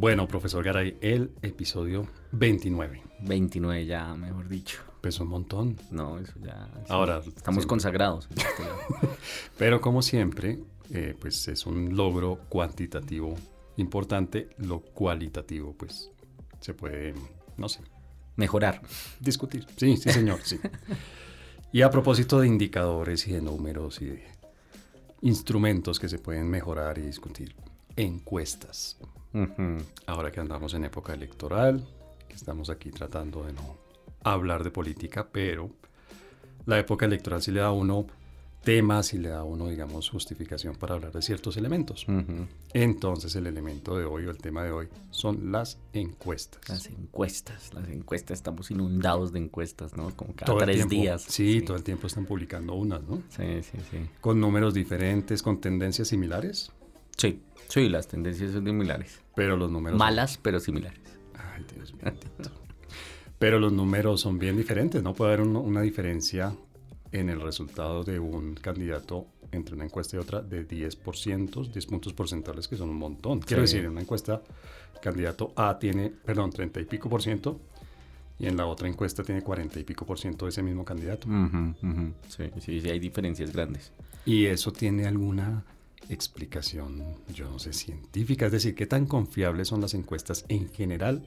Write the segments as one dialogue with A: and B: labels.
A: Bueno, profesor Garay, el episodio 29.
B: 29 ya, mejor dicho.
A: Pues un montón.
B: No, eso ya. eso-
A: Ahora,
B: Estamos consagrados.
A: Pero como siempre, eh, pues es un logro cuantitativo importante. Lo cualitativo, pues se puede, no sé,
B: Mejorar.
A: discutir. Sí, sí, señor, sí. Y a propósito de indicadores y de números y de instrumentos que se pueden mejorar y discutir, encuestas. Ahora que andamos en época electoral, que estamos aquí tratando de no hablar de política, pero la época electoral sí le da a uno temas y le da a uno, digamos, justificación para hablar de ciertos elementos. Entonces el elemento de hoy o el tema de hoy son las encuestas.
B: Las encuestas, las encuestas, estamos inundados de encuestas, ¿no? Como cada
A: Todo
B: tres
A: tiempo-
B: días.
A: Sí, todo el tiempo están publicando unas, ¿no?
B: Sí, sí, sí.
A: Con números diferentes, con tendencias similares,
B: Sí, sí, las tendencias son similares.
A: pero los números...
B: Malas, pero similares.
A: Ay, Dios mío. Pero los números son bien diferentes, ¿no? Puede haber un- una diferencia en el resultado de un candidato entre una encuesta y otra de 10%, 10 puntos porcentuales, que son un montón. Quiero
B: Sí.
A: decir, en una encuesta, el candidato A tiene, perdón, 30 y pico por ciento, y en la otra encuesta tiene 40 y pico por ciento de ese mismo candidato.
B: Sí, sí, sí, hay diferencias grandes.
A: Y eso tiene alguna explicación, yo no sé, científica, es decir, qué tan confiables son las encuestas en general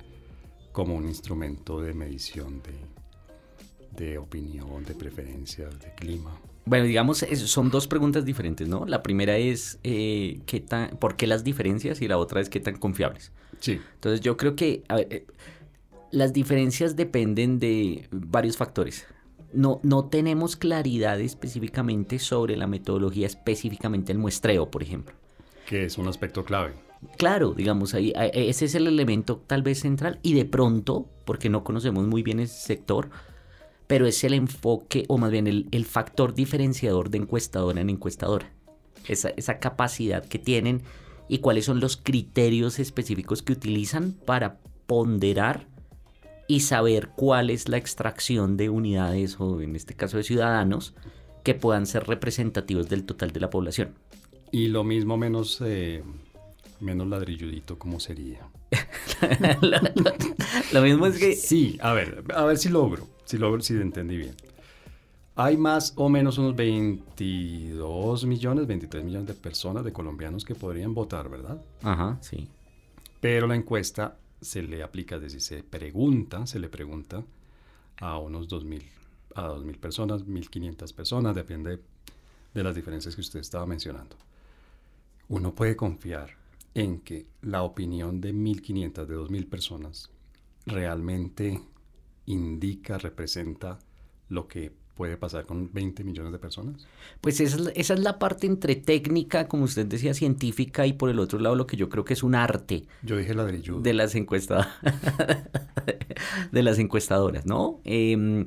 A: como un instrumento de medición de, de opinión, de preferencias, de clima.
B: Bueno, digamos, son dos preguntas diferentes, ¿no? La primera es eh, ¿qué tan, ¿por qué las diferencias? Y la otra es ¿qué tan confiables?
A: Sí,
B: Entonces yo creo que a ver, eh, las diferencias dependen de varios factores. No, no tenemos claridad específicamente sobre la metodología, específicamente el muestreo, por ejemplo.
A: que es un aspecto clave.
B: Claro, digamos, ahí, ahí- ese es el elemento tal vez central y de pronto, porque no conocemos muy bien ese sector, pero es el enfoque, o más bien el, el factor diferenciador de encuestadora en encuestadora. Esa, esa capacidad que tienen y cuáles son los criterios específicos que utilizan para ponderar y saber cuál es la extracción de unidades o en este caso de ciudadanos que puedan ser representativos del total de la población.
A: Y lo mismo menos, eh, menos ladrilludito, ¿cómo sería?
B: lo, lo- lo mismo es que
A: Sí, a ver, a ver si logro, si logro, si entendí bien. Hay más o menos unos 22 millones, 23 millones de personas, de colombianos que podrían votar, ¿verdad?
B: Ajá, sí.
A: Pero la encuesta se le aplica, es decir, se pregunta, se le pregunta a unos 2.000, a 2.000 personas, 1.500 personas, depende de las diferencias que usted estaba mencionando. Uno puede confiar en que la opinión de 1.500, de 2.000 personas realmente indica, representa lo que puede pasar con 20 millones de personas.
B: Pues esa es, la- esa es la parte entre técnica, como usted decía, científica, y por el otro lado lo que yo creo que es un arte
A: Yo dije ladrilludo.
B: de las encuestadoras, de las encuestadoras, ¿no? Eh,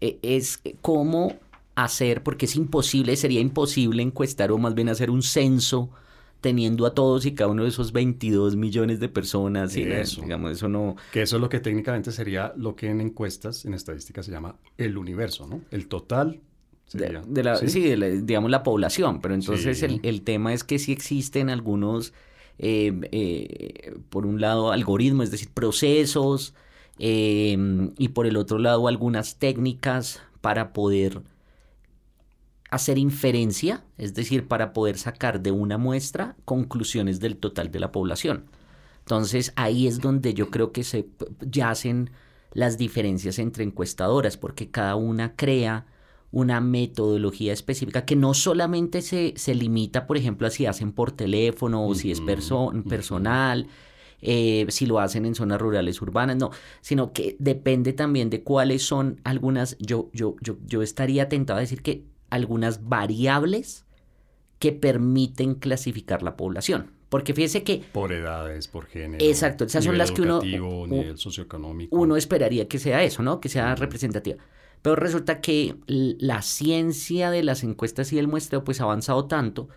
B: eh, es cómo hacer, porque es imposible, sería imposible encuestar o más bien hacer un censo teniendo a todos y cada uno de esos 22 millones de personas. y, eh,
A: Eso.
B: digamos, eso no...
A: Que eso es lo que técnicamente sería lo que en encuestas, en estadística se llama el universo, ¿no? El total
B: De, la, sí, de la- digamos la población, pero entonces
A: Sí.
B: el, el tema es que sí existen algunos, eh, eh, por un lado, algoritmos, es decir, procesos, eh, y por el otro lado, algunas técnicas para poder hacer inferencia, es decir, para poder sacar de una muestra conclusiones del total de la población. Entonces ahí es donde yo creo que se yacen las diferencias entre encuestadoras, porque cada una crea una metodología específica que no solamente se, se limita, por ejemplo, a si hacen por teléfono o si es perso- personal, eh, si lo hacen en zonas rurales urbanas, no, sino que depende también de cuáles son algunas, yo, yo, yo, yo estaría tentado a decir que algunas variables que permiten clasificar la población. Porque fíjese que
A: Por edades, por género.
B: Exacto, esas son las que uno-
A: nivel socioeconómico.
B: uno esperaría que sea eso, ¿no? Que sea representativa. Pero resulta que la ciencia de las encuestas y del muestreo pues ha avanzado tanto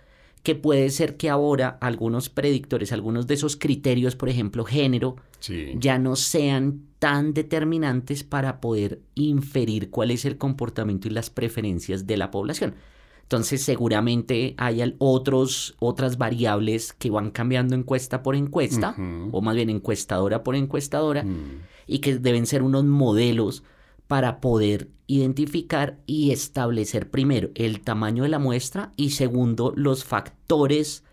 B: que puede ser que ahora algunos predictores, algunos de esos criterios, por ejemplo, género,
A: Sí.
B: ya no sean tan determinantes para poder inferir cuál es el comportamiento y las preferencias de la población. Entonces seguramente hay otros, otras variables que van cambiando encuesta por encuesta, o más bien encuestadora por encuestadora, mm. y que deben ser unos modelos para poder identificar y establecer primero el tamaño de la muestra y segundo los factores,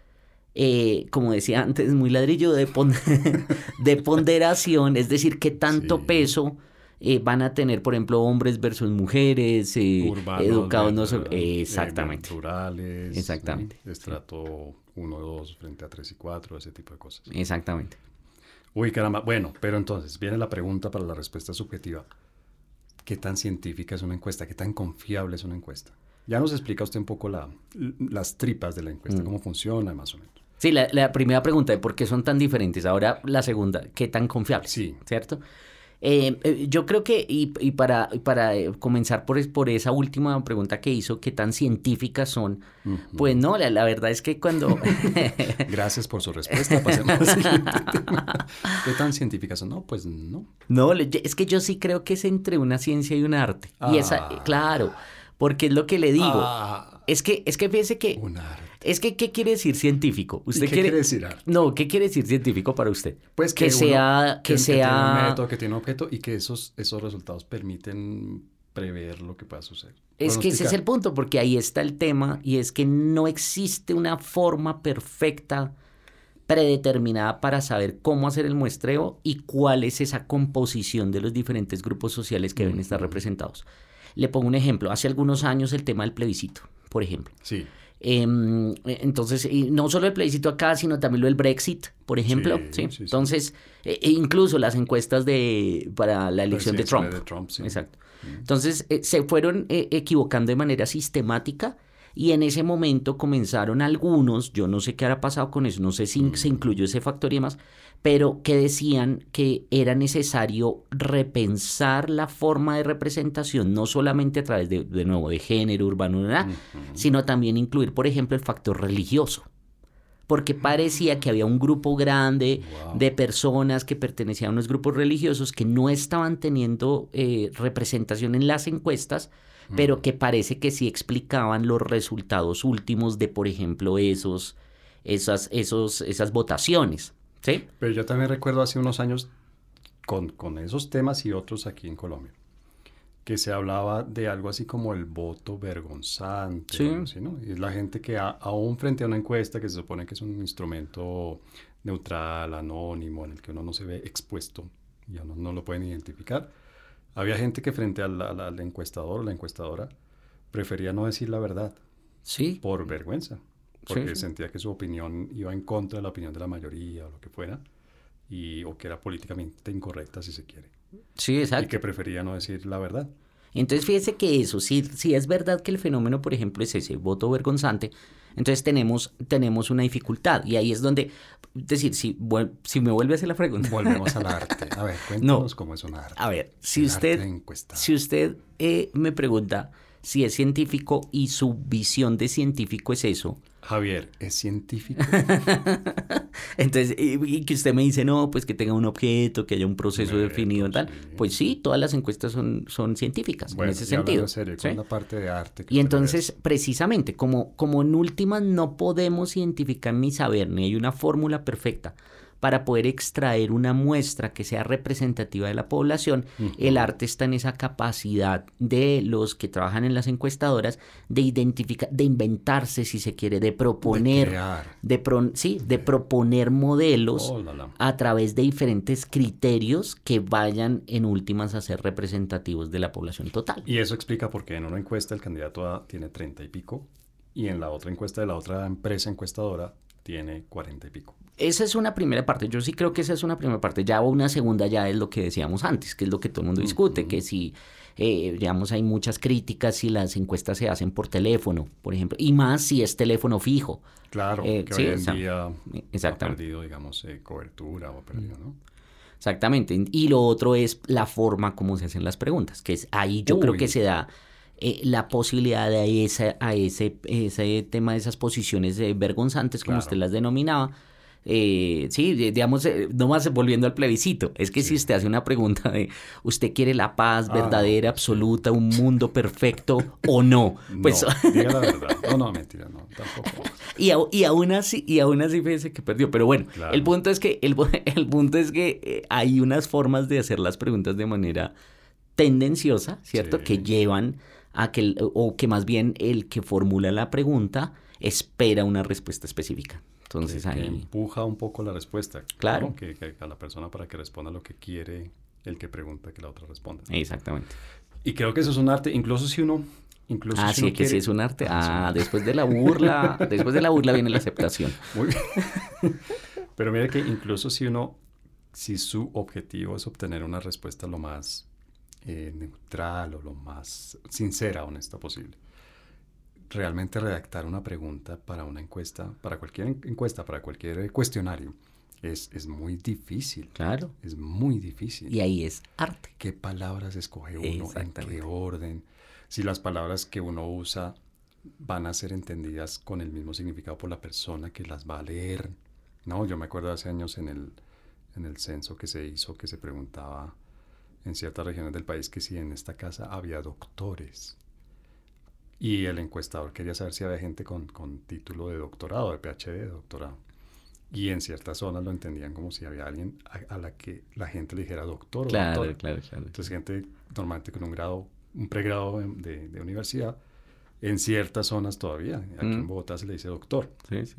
B: eh, como decía antes, muy ladrillo de, de ponderación, es decir, qué tanto peso eh, van a tener, por ejemplo, hombres versus mujeres, eh, educados, no exactamente.
A: Naturales, exactamente. Estrato 1, 2 frente a 3 y 4, ese tipo de cosas.
B: Exactamente.
A: Uy, caramba. Bueno, pero entonces viene la pregunta para la respuesta subjetiva. ¿Qué tan científica es una encuesta? ¿Qué tan confiable es una encuesta? Ya nos explica usted un poco la, las tripas de la encuesta, mm. cómo funciona más o menos.
B: Sí, la, la, primera pregunta de por qué son tan diferentes. Ahora la segunda, ¿qué tan confiable? Sí. ¿Cierto? Eh, eh, yo creo que, y, para, para eh, comenzar por, por esa última pregunta que hizo, ¿qué tan científicas son? Pues no, la, verdad es que cuando...
A: Gracias por su respuesta. Pasemos ¿Qué tan científicas son? No, pues no.
B: No, es que yo sí creo que es entre una ciencia y un arte. Y esa, ah. claro, porque es lo que le digo. Ah. Es que, es que fíjese que... Un arte. Es que, ¿qué quiere decir científico?
A: ¿Usted ¿Qué quiere, decir arte?
B: No, ¿qué quiere decir científico para usted?
A: Pues que, sea... Que, sea... tiene un método, que tiene un objeto y que esos, esos resultados permiten prever lo que pueda suceder.
B: Es que ese es el punto, porque ahí está el tema y es que no existe una forma perfecta predeterminada para saber cómo hacer el muestreo y cuál es esa composición de los diferentes grupos sociales que deben estar representados. Le pongo un ejemplo. Hace algunos años el tema del plebiscito, por ejemplo. Sí. Em, entonces, no solo el plebiscito acá, sino también lo del Brexit, por ejemplo. Sí, entonces, e, e incluso las encuestas de para la elección de Trump. Exacto. Entonces, eh, se fueron eh, equivocando de manera sistemática y en ese momento comenzaron algunos, yo no sé qué habrá pasado con eso, no sé si se mm. incluyó ese factor y demás, pero que decían que era necesario repensar la forma de representación, no solamente a través de, de nuevo, de género, urbano, sino también incluir, por ejemplo, el factor religioso. Porque parecía que había un grupo grande de personas que pertenecían a unos grupos religiosos que no estaban teniendo eh, representación en las encuestas, pero que parece que sí explicaban los resultados últimos de, por ejemplo, esos, esas, esos, esas votaciones. ¿Sí?
A: Pero yo también recuerdo hace unos años con, con esos temas y otros aquí en Colombia, que se hablaba de algo así como el voto vergonzante. Sí. ¿no? Y es la gente que aún frente a una encuesta que se supone que es un instrumento neutral, anónimo, en el que uno no se ve expuesto y uno no lo pueden identificar, había gente que frente al, al, encuestador o la encuestadora prefería no decir la verdad. Sí. Por vergüenza. Porque sentía que su opinión iba en contra de la opinión de la mayoría o lo que fuera. Y, o que era políticamente incorrecta, si se quiere.
B: Sí, exacto.
A: Y que prefería no decir la verdad.
B: Entonces, fíjese que eso, si, si es verdad que el fenómeno, por ejemplo, es ese voto vergonzante, entonces tenemos, tenemos una dificultad. Y ahí es donde, es decir, si, si me vuelve a hacer la pregunta.
A: Volvemos al arte. A ver, cuéntanos cómo es un arte.
B: A ver, si usted, si usted eh, me pregunta si es científico y su visión de científico es eso,
A: Javier, ¿es científico?
B: Entonces, y, que usted me dice, no, pues que tenga un objeto, que haya un proceso definido y tal. Pues sí, todas las encuestas son, son científicas en ese sentido.
A: Serio, la parte de arte.
B: Y entonces, precisamente, como, como en últimas no podemos identificar ni saber, ni hay una fórmula perfecta para poder extraer una muestra que sea representativa de la población, el arte está en esa capacidad de los que trabajan en las encuestadoras de identificar, de inventarse, si se quiere, de proponer, de, sí, de proponer modelos oh, a través de diferentes criterios que vayan en últimas a ser representativos de la población total.
A: Y eso explica por qué en una encuesta el candidato tiene treinta y pico y en la otra encuesta de la otra empresa encuestadora tiene cuarenta y pico.
B: Esa es una primera parte. Yo sí creo que esa es una primera parte. Ya una segunda ya es lo que decíamos antes, que es lo que todo el mundo discute, que si, eh, digamos, hay muchas críticas si las encuestas se hacen por teléfono, por ejemplo, y más si es teléfono fijo.
A: Claro, eh, que hoy en día ha perdido, digamos, eh, cobertura o perdido, ¿no?
B: Exactamente. Y lo otro es la forma como se hacen las preguntas, que es ahí yo creo que se da eh, la posibilidad de ese, a ese, ese tema de esas posiciones vergonzantes, como usted las denominaba, eh, sí, digamos, eh, no más volviendo al plebiscito, es que si usted hace una pregunta de, ¿usted quiere la paz
A: Ah,
B: verdadera, absoluta, un mundo perfecto o no? Pues,
A: no, diga la verdad. No, no, mentira, no, tampoco.
B: y, au- y aún así, y aún así fíjese que perdió. Pero bueno,
A: Claro.
B: el punto es que, el, el punto es que hay unas formas de hacer las preguntas de manera tendenciosa, ¿cierto?
A: Sí.
B: Que llevan a que, el- o que más bien el que formula la pregunta espera una respuesta específica. Entonces
A: que, que
B: ahí...
A: empuja un poco la respuesta.
B: Claro.
A: ¿no? Que, que a la persona para que responda lo que quiere el que pregunta que la otra responda.
B: Exactamente.
A: Y creo que eso es un arte, incluso si uno... Incluso
B: Ah,
A: si
B: sí,
A: uno
B: que sí es un arte.
A: Ah,
B: Ah, después de la burla, después de la burla viene la aceptación.
A: Muy bien. Pero mire que incluso si uno, si su objetivo es obtener una respuesta lo más eh, neutral o lo más sincera, honesta posible, realmente redactar una pregunta para una encuesta, para cualquier en- encuesta, para cualquier cuestionario, es, es muy difícil.
B: Claro.
A: Es muy difícil.
B: Y ahí es arte.
A: ¿Qué palabras escoge uno? ¿En qué orden? Si las palabras que uno usa van a ser entendidas con el mismo significado por la persona que las va a leer. No, yo me acuerdo hace años en el, en el censo que se hizo que se preguntaba en ciertas regiones del país que si en esta casa había doctores. Y el encuestador quería saber si había gente con, con título de doctorado, de PhD, de doctorado. Y en ciertas zonas lo entendían como si había alguien a, a la que la gente le dijera doctor o
B: Claro,
A: doctora.
B: claro, claro.
A: Entonces, gente normalmente con un grado, un pregrado de, de- de universidad, en ciertas zonas todavía. Aquí en
B: Mm.
A: Bogotá se le dice doctor.
B: Sí, sí.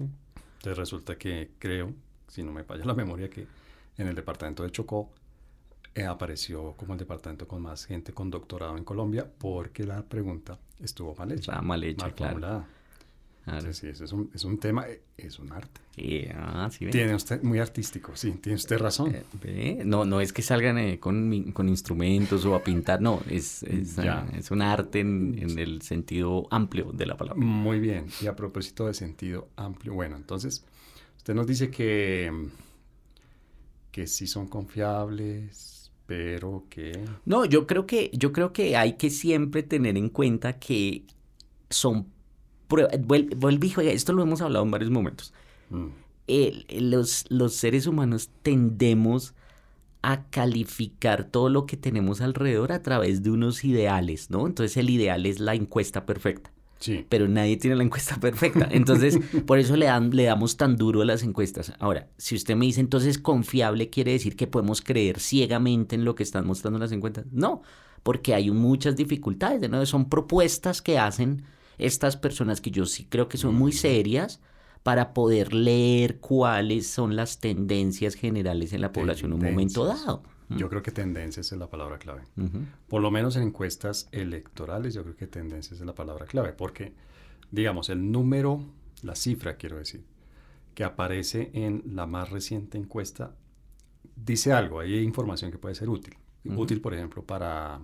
A: Entonces, resulta que creo, si no me falla la memoria, que en el departamento de Chocó eh, apareció como el departamento con más gente con doctorado en Colombia porque la pregunta estuvo mal hecha.
B: Estaba mal hecha,
A: mal
B: claro.
A: Entonces, sí, es un, es un tema, eh, es un arte.
B: Sí, ah, sí, ve.
A: Tiene usted, muy artístico, sí, tiene usted razón.
B: Eh, ve, No, no es que salgan eh, con, con instrumentos o a pintar, no, es, es, es un arte en, en el sentido amplio de la palabra.
A: Muy bien. Y a propósito de sentido amplio, bueno, entonces, usted nos dice que, que sí son confiables, pero que...
B: No, yo creo que, yo creo que hay que siempre tener en cuenta que son pruebas. Juega, esto lo hemos hablado en varios momentos.
A: mm,
B: los, los seres humanos tendemos a calificar todo lo que tenemos alrededor a través de unos ideales, ¿no? Entonces el ideal es la encuesta perfecta,
A: sí,
B: pero nadie tiene la encuesta perfecta. Entonces, por eso le, dan, le damos tan duro a las encuestas. Ahora, si usted me dice entonces confiable, quiere decir que podemos creer ciegamente en lo que están mostrando las encuestas. No, porque hay muchas dificultades, de nuevo, son propuestas que hacen estas personas que yo sí creo que son muy serias para poder leer cuáles son las tendencias generales en la población en un momento
A: Yo creo que tendencias es la palabra clave. Por lo menos en encuestas electorales, yo creo que tendencias es la palabra clave, porque, digamos, el número, la cifra, quiero decir, que aparece en la más reciente encuesta, dice algo, hay información que puede ser útil.
B: Ujú.
A: Útil, por ejemplo, para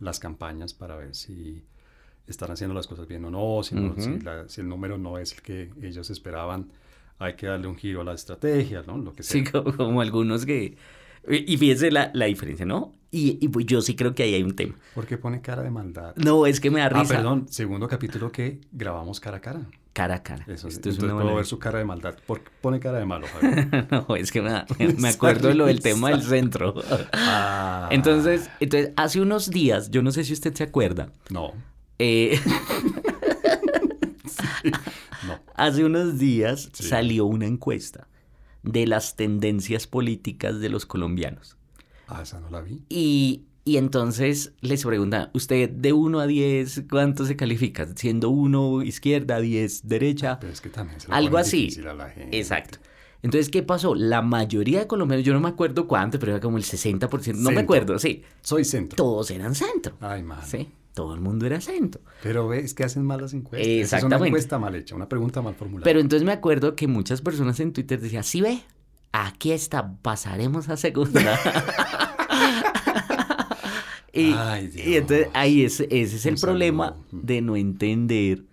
A: las campañas, para ver si están haciendo las cosas bien o no, si, no- si la- si el número no es el que ellos esperaban, hay que darle un giro a la estrategia, ¿no? Lo que sea.
B: Sí, como, como algunos que... Y fíjense la, la diferencia, ¿no? Y, y pues yo sí creo que ahí hay un tema.
A: ¿Por qué pone cara de maldad?
B: No, es que me da
A: Ah,
B: risa.
A: perdón, segundo capítulo que grabamos cara a cara.
B: Cara a cara.
A: Eso, sí.
B: Esto es
A: Entonces
B: una
A: puedo
B: manera-
A: ver su cara de maldad. ¿Por qué pone cara de malo, Javier?
B: no, es que me, da- me acuerdo de lo del tema del centro.
A: Ah,
B: Entonces, entonces, hace unos días, yo no sé si usted se acuerda,
A: No,
B: eh,
A: no.
B: hace unos días
A: Sí.
B: salió una encuesta de las tendencias políticas de los colombianos.
A: Ah, esa no la vi.
B: Y, y entonces les preguntan, ¿usted de 1 a 10 cuánto se califica? Siendo 1 izquierda, 10 derecha.
A: Pero es que también se lo
B: Algo así.
A: a la gente.
B: Exacto. Entonces, ¿qué pasó? La mayoría de colombianos, yo no me acuerdo cuánto, pero era como el 60%, no me
A: Centro.
B: acuerdo, sí.
A: Soy centro.
B: Todos eran centro.
A: Ay, man.
B: Sí, todo el mundo era centro.
A: Pero ves que hacen malas encuestas. Esa Es una
B: Exactamente.
A: encuesta mal hecha, una pregunta mal formulada.
B: Pero entonces me acuerdo que muchas personas en Twitter decían, sí ve, aquí está, pasaremos a segunda. y,
A: Ay,
B: y entonces
A: Dios.
B: ahí es, ese es el
A: Un
B: problema
A: saludo.
B: de no entender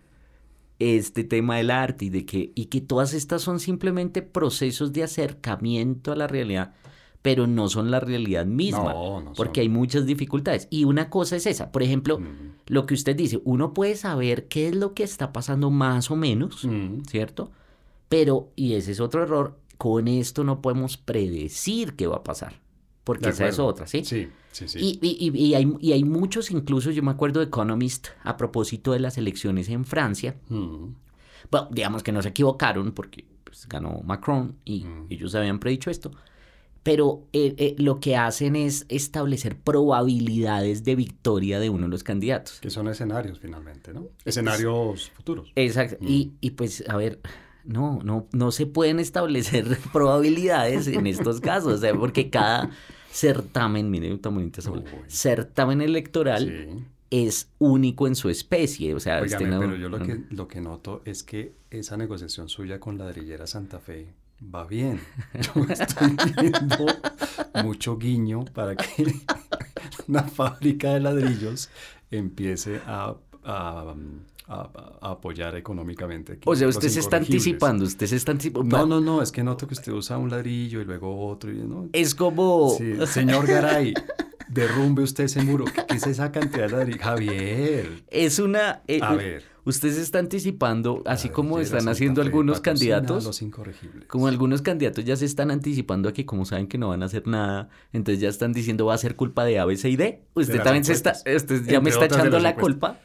B: este tema del arte y de que, y que todas estas son simplemente procesos de acercamiento a la realidad, pero no son la realidad misma,
A: No, no
B: porque hay muchas dificultades. Y una cosa es esa, por ejemplo,
A: Mm.
B: lo que usted dice, uno puede saber qué es lo que está pasando más o menos,
A: Mm.
B: ¿cierto? Pero, y ese es otro error, con esto no podemos predecir qué va a pasar. Porque esa es otra, ¿sí?
A: Sí, sí, sí.
B: Y, y, y, hay, y, hay, muchos, incluso yo me acuerdo de Economist a propósito de las elecciones en Francia. Mm. Bueno, digamos que no se equivocaron porque pues, ganó Macron y ellos habían predicho esto. Pero eh, eh, lo que hacen es establecer probabilidades de victoria de uno de los candidatos.
A: Que son escenarios finalmente, ¿no? Escenarios futuros.
B: Exacto. Y, mm. y pues, a ver, no, no, no se pueden establecer probabilidades en estos casos, porque cada certamen, mire, certamen electoral es único en su especie. O sea,
A: este pero yo lo que, lo que noto es que esa negociación suya con ladrillera Santa Fe va bien. Yo estoy viendo mucho guiño para que una fábrica de ladrillos empiece a a, apoyar económicamente.
B: o sea, usted se está anticipando, usted se está anticipando.
A: No, no, no, es que noto que usted usa un ladrillo y luego otro. Y, ¿no?
B: Es como...
A: señor Garay, derrumbe usted ese muro. ¿Qué, es esa cantidad de ladrillos? Javier.
B: Es una... Eh, a ver. Usted se está anticipando, así como están haciendo algunos candidatos.
A: Los incorregibles.
B: Como algunos candidatos ya se están anticipando aquí, como saben que no van a hacer nada, entonces ya están diciendo va a ser culpa de A, B, C y D. Usted también se está, usted ya me está echando la culpa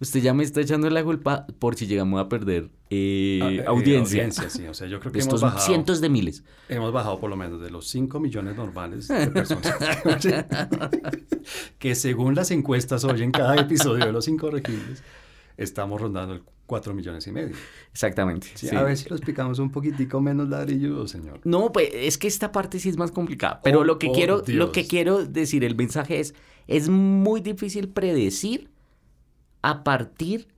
B: usted ya me está echando la culpa por si llegamos a perder eh, ah, eh, audiencia.
A: audiencia. sí. O sea, yo creo que
B: Estos
A: hemos bajado,
B: cientos de miles.
A: Hemos bajado por lo menos de los 5 millones normales de personas que según las encuestas hoy en cada episodio de Los Incorregibles, estamos rondando el 4 millones y medio.
B: Exactamente.
A: A ver si lo explicamos un poquitico menos ladrillo, señor.
B: No, pues es que esta parte sí es más complicada. Pero oh, lo, que quiero, lo que quiero decir, el mensaje es, es muy difícil predecir a partir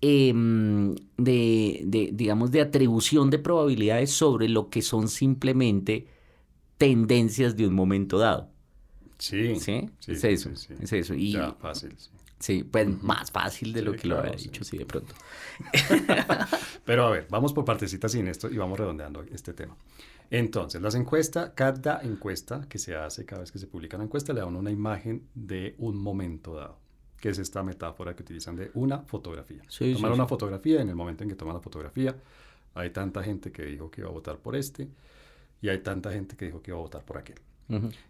B: em, de, de, digamos, de atribución de probabilidades sobre lo que son simplemente tendencias de un momento dado.
A: Sí.
B: ¿Sí? es eso. Es eso. Y,
A: ya, fácil.
B: Sí. pues más fácil de lo que lo había dicho, sí, de pronto.
A: Pero a ver, vamos por partecitas sin esto y vamos redondeando este tema. Entonces, las encuestas, cada encuesta que se hace, cada vez que se publica una encuesta, le da una imagen de un momento dado que es esta metáfora que utilizan de una fotografía. Tomar una fotografía, en el momento en que toman la fotografía, hay tanta gente que dijo que iba a votar por este, y hay tanta gente que dijo que iba a votar por aquel.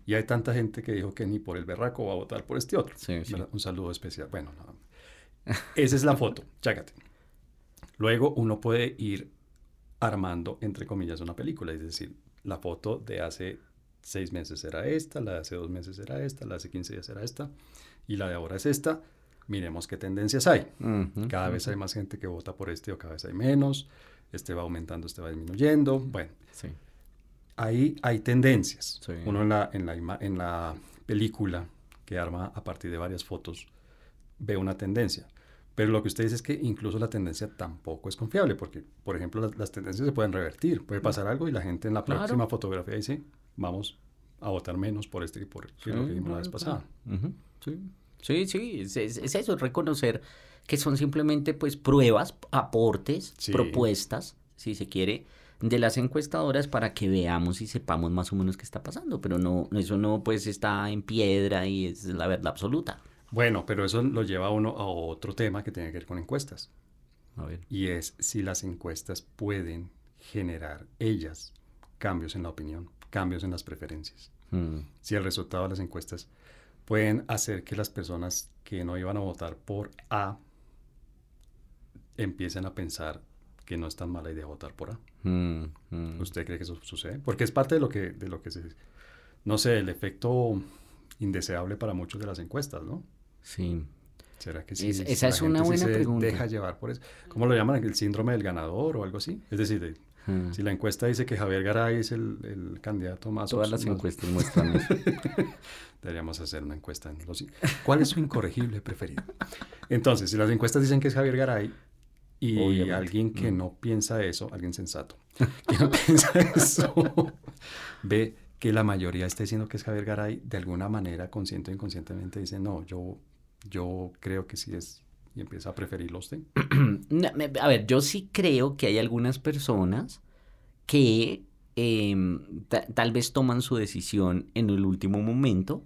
A: Y hay tanta gente que dijo que ni por el berraco va a votar por este otro. Un saludo especial. Bueno, esa es la foto, chácate. Luego uno puede ir armando, entre comillas, una película, es decir, la foto de hace seis meses era esta, la de hace dos meses era esta, la de hace 15 días era esta y la de ahora es esta, miremos qué tendencias hay. cada vez hay más gente que vota por este o cada vez hay menos, este va aumentando, este va disminuyendo, bueno. Ahí hay tendencias. Uno en la, en, la en la película que arma a partir de varias fotos ve una tendencia. Pero lo que usted dice es que incluso la tendencia tampoco es confiable, porque, por ejemplo, las, tendencias se pueden revertir. Puede pasar algo y la gente en la próxima fotografía dice, vamos a votar menos por este y por lo que vimos la vez pasada.
B: Sí. Sí, sí, es, eso, es reconocer que son simplemente pues pruebas, aportes, propuestas, si se quiere, de las encuestadoras para que veamos y sepamos más o menos qué está pasando, pero no, eso no pues está en piedra y es la verdad absoluta.
A: Bueno, pero eso lo lleva a uno a otro tema que tiene que ver con encuestas. A ver. Y es si las encuestas pueden generar ellas cambios en la opinión, cambios en las preferencias. Mm. Si el resultado de las encuestas pueden hacer que las personas que no iban a votar por A empiecen a pensar que no es tan mala idea votar por A. Mm, mm. ¿Usted cree que eso sucede? Porque es parte de lo que, de lo que se, no sé, el efecto indeseable para muchos de las encuestas, ¿no?
B: Sí.
A: ¿Será que sí?
B: esa es una buena
A: se
B: pregunta.
A: deja llevar por eso. ¿Cómo lo llaman? ¿El síndrome del ganador o algo así? Es decir, Hmm. Si la encuesta dice que Javier Garay es el, el candidato más...
B: Todas las encuestas muestran eso.
A: Deberíamos hacer una encuesta. En los... ¿Cuál es su incorregible preferido? Entonces, si las encuestas dicen que es Javier Garay y alguien que hmm. no piensa eso, alguien sensato, que no piensa eso, ve que la mayoría está diciendo que es Javier Garay, de alguna manera, consciente o inconscientemente, dice, no, yo, yo creo que sí es y empieza a preferirlo usted?
B: a ver, yo sí creo que hay algunas personas que em, tal vez toman su decisión en el último momento